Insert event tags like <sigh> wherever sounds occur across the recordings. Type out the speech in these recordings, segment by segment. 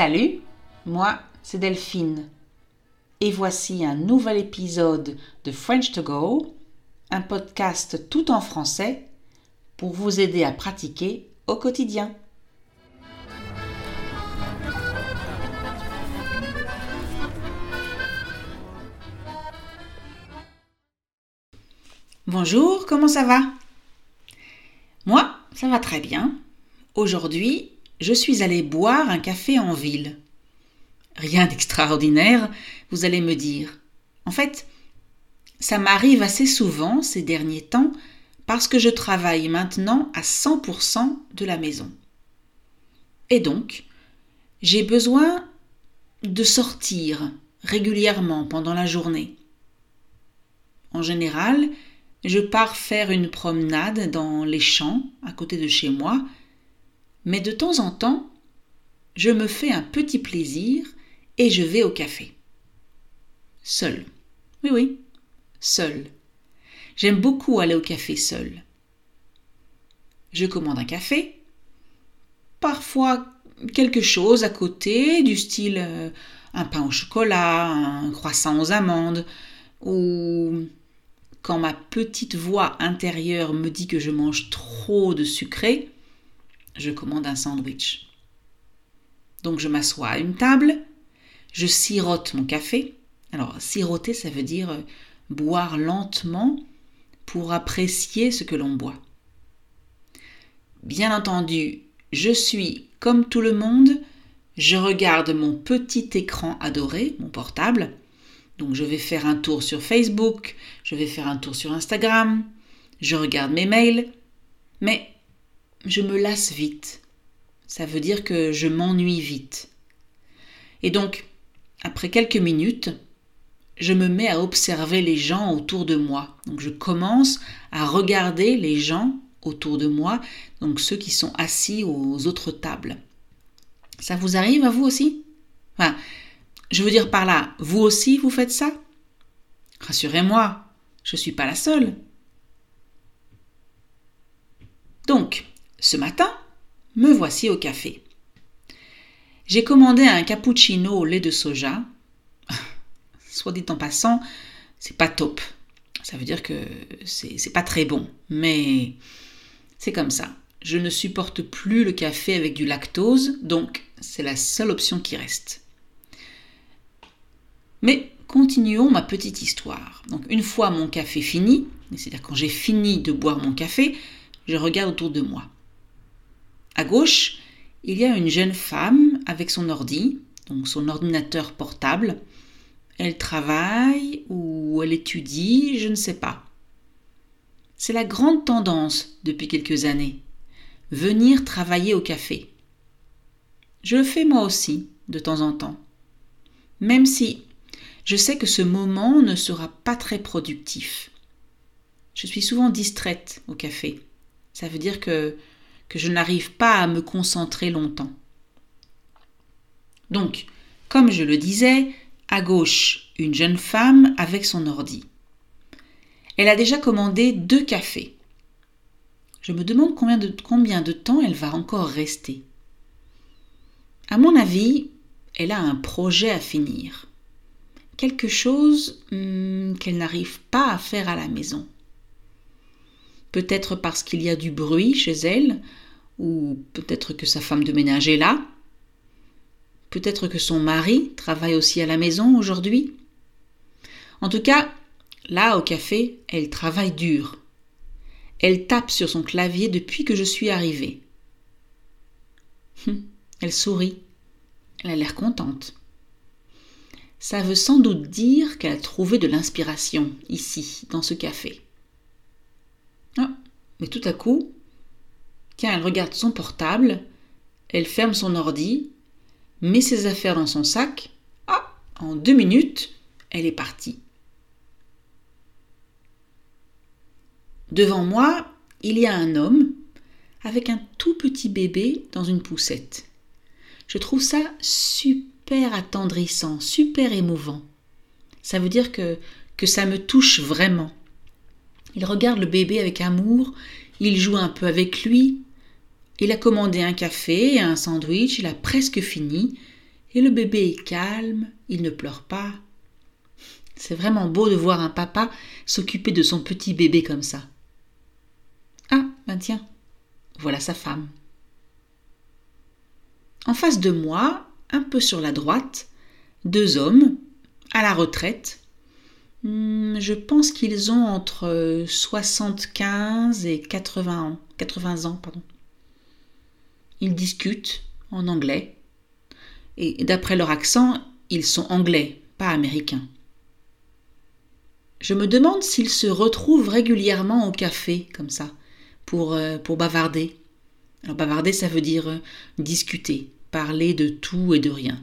Salut, moi c'est Delphine. Et voici un nouvel épisode de French to Go, un podcast tout en français pour vous aider à pratiquer au quotidien. Bonjour, comment ça va? Moi, ça va très bien. Aujourd'hui, je suis allée boire un café en ville. Rien d'extraordinaire, vous allez me dire. En fait, ça m'arrive assez souvent ces derniers temps parce que je travaille maintenant à 100% de la maison. Et donc, j'ai besoin de sortir régulièrement pendant la journée. En général, je pars faire une promenade dans les champs à côté de chez moi mais de temps en temps, je me fais un petit plaisir et je vais au café. Seul. Oui, oui, seul. J'aime beaucoup aller au café seul. Je commande un café, parfois quelque chose à côté, du style euh, un pain au chocolat, un croissant aux amandes, ou quand ma petite voix intérieure me dit que je mange trop de sucré, je commande un sandwich. Donc je m'assois à une table, je sirote mon café. Alors siroter, ça veut dire euh, boire lentement pour apprécier ce que l'on boit. Bien entendu, je suis comme tout le monde, je regarde mon petit écran adoré, mon portable. Donc je vais faire un tour sur Facebook, je vais faire un tour sur Instagram, je regarde mes mails, mais je me lasse vite. Ça veut dire que je m'ennuie vite. Et donc, après quelques minutes, je me mets à observer les gens autour de moi. Donc je commence à regarder les gens autour de moi, donc ceux qui sont assis aux autres tables. Ça vous arrive à vous aussi? Enfin, Je veux dire par là, vous aussi vous faites ça? Rassurez-moi, je ne suis pas la seule. Donc, ce matin, me voici au café. J'ai commandé un cappuccino au lait de soja. <laughs> Soit dit en passant, c'est pas top. Ça veut dire que c'est pas très bon. Mais c'est comme ça. Je ne supporte plus le café avec du lactose, donc c'est la seule option qui reste. Mais continuons ma petite histoire. Donc une fois mon café fini, c'est-à-dire quand j'ai fini de boire mon café, je regarde autour de moi. À gauche, il y a une jeune femme avec son ordi, donc son ordinateur portable. Elle travaille ou elle étudie, je ne sais pas. C'est la grande tendance depuis quelques années. Venir travailler au café. Je le fais moi aussi, de temps en temps. Même si je sais que ce moment ne sera pas très productif. Je suis souvent distraite au café. Ça veut dire que que je n'arrive pas à me concentrer longtemps. Donc, comme je le disais, à gauche, une jeune femme avec son ordi. Elle a déjà commandé deux cafés. Je me demande combien de, temps elle va encore rester. À mon avis, elle a un projet à finir. Quelque chose hmm, qu'elle n'arrive pas à faire à la maison. Peut-être parce qu'il y a du bruit chez elle, ou peut-être que sa femme de ménage est là. Peut-être que son mari travaille aussi à la maison aujourd'hui. En tout cas, là au café, elle travaille dur. Elle tape sur son clavier depuis que je suis arrivée. Hum, elle sourit. Elle a l'air contente. Ça veut sans doute dire qu'elle a trouvé de l'inspiration ici, dans ce café. Mais tout à coup, elle regarde son portable, elle ferme son ordi, met ses affaires dans son sac. Ah, en deux minutes, elle est partie. Devant moi, il y a un homme avec un tout petit bébé dans une poussette. Je trouve ça super attendrissant, super émouvant. Ça veut dire que ça me touche vraiment. Il regarde le bébé avec amour, il joue un peu avec lui, il a commandé un café et un sandwich, il a presque fini, Et le bébé est calme, il ne pleure pas. C'est vraiment beau de voir un papa s'occuper de son petit bébé comme ça. Ah, ben tiens, voilà sa femme. En face de moi, un peu sur la droite, deux hommes, à la retraite. Hmm, je pense qu'ils ont entre 75 et 80 ans. 80 ans, pardon. Ils discutent en anglais. Et d'après leur accent, ils sont anglais, pas américains. Je me demande s'ils se retrouvent régulièrement au café, comme ça, pour, euh, pour bavarder. Alors bavarder, ça veut dire euh, discuter, parler de tout et de rien.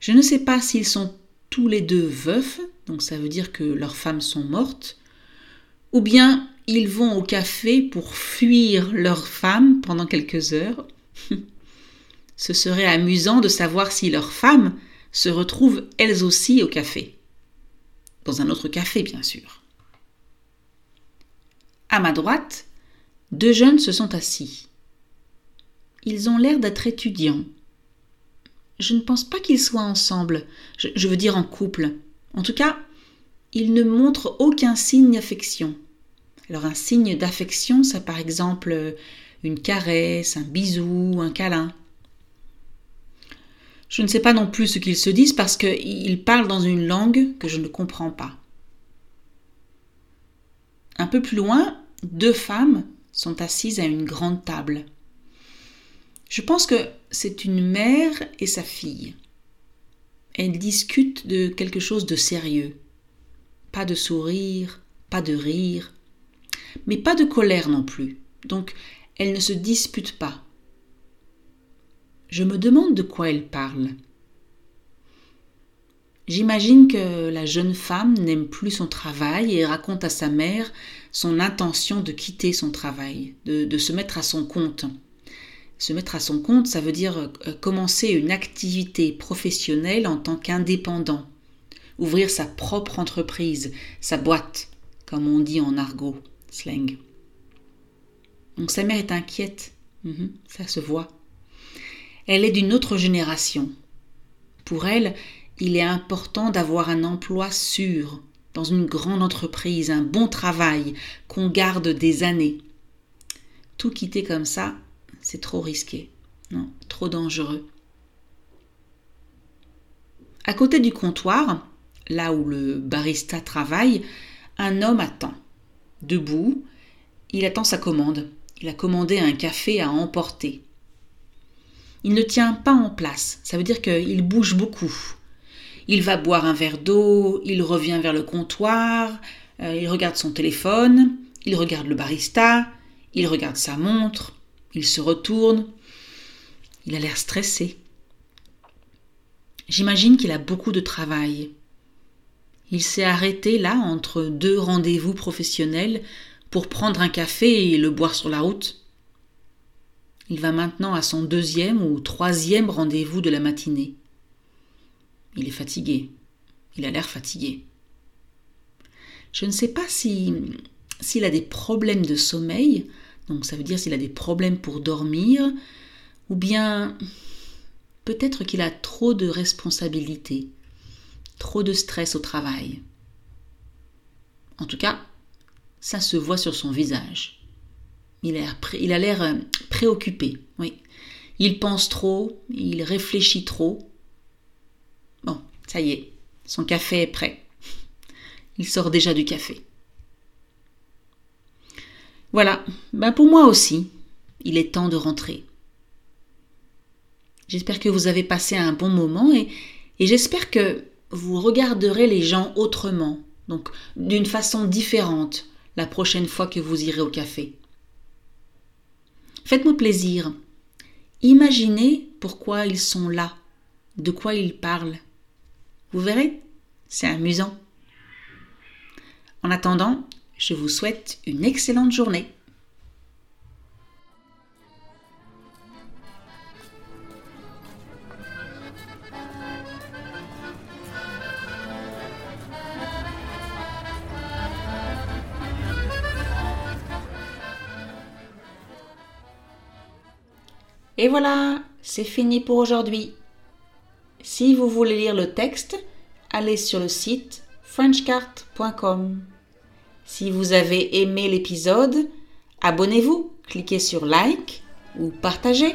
Je ne sais pas s'ils sont tous les deux veufs, donc ça veut dire que leurs femmes sont mortes, ou bien ils vont au café pour fuir leurs femmes pendant quelques heures. <laughs> Ce serait amusant de savoir si leurs femmes se retrouvent elles aussi au café. Dans un autre café, bien sûr. À ma droite, deux jeunes se sont assis. Ils ont l'air d'être étudiants. Je ne pense pas qu'ils soient ensemble, je, veux dire en couple. En tout cas, ils ne montrent aucun signe d'affection. Alors un signe d'affection, c'est par exemple une caresse, un bisou, un câlin. Je ne sais pas non plus ce qu'ils se disent parce qu'ils parlent dans une langue que je ne comprends pas. Un peu plus loin, deux femmes sont assises à une grande table. Je pense que c'est une mère et sa fille. Elles discutent de quelque chose de sérieux. Pas de sourire, pas de rire, mais pas de colère non plus. Donc, elles ne se disputent pas. Je me demande de quoi elles parlent. J'imagine que la jeune femme n'aime plus son travail et raconte à sa mère son intention de quitter son travail, de, de, se mettre à son compte. Se mettre à son compte, ça veut dire euh, commencer une activité professionnelle en tant qu'indépendant, ouvrir sa propre entreprise, sa boîte, comme on dit en argot slang. Donc sa mère est inquiète, mhm, ça se voit. Elle est d'une autre génération. Pour elle, il est important d'avoir un emploi sûr, dans une grande entreprise, un bon travail, qu'on garde des années. Tout quitter comme ça, c'est trop risqué, trop dangereux. À côté du comptoir, là où le barista travaille, un homme attend. Debout, il attend sa commande. Il a commandé un café à emporter. Il ne tient pas en place, ça veut dire qu'il bouge beaucoup. Il va boire un verre d'eau, il revient vers le comptoir, euh, il regarde son téléphone, il regarde le barista, il regarde sa montre, il se retourne. Il a l'air stressé. J'imagine qu'il a beaucoup de travail. Il s'est arrêté là entre deux rendez-vous professionnels pour prendre un café et le boire sur la route. Il va maintenant à son deuxième ou troisième rendez-vous de la matinée. Il est fatigué. Il a l'air fatigué. Je ne sais pas si s'il a des problèmes de sommeil, donc ça veut dire s'il a des problèmes pour dormir, ou bien peut-être qu'il a trop de responsabilités trop de stress au travail. En tout cas, ça se voit sur son visage. Il a l'air euh, préoccupé, oui. Il pense trop, il réfléchit trop. Bon, ça y est, son café est prêt. Il sort déjà du café. Voilà, ben pour moi aussi, il est temps de rentrer. J'espère que vous avez passé un bon moment et, et j'espère que vous regarderez les gens autrement, donc d'une façon différente la prochaine fois que vous irez au café. Faites-moi plaisir. Imaginez pourquoi ils sont là, de quoi ils parlent. Vous verrez, c'est amusant. En attendant, je vous souhaite une excellente journée. Et voilà, c'est fini pour aujourd'hui. Si vous voulez lire le texte, allez sur le site frenchcart.com. Si vous avez aimé l'épisode, abonnez-vous, cliquez sur like ou partagez.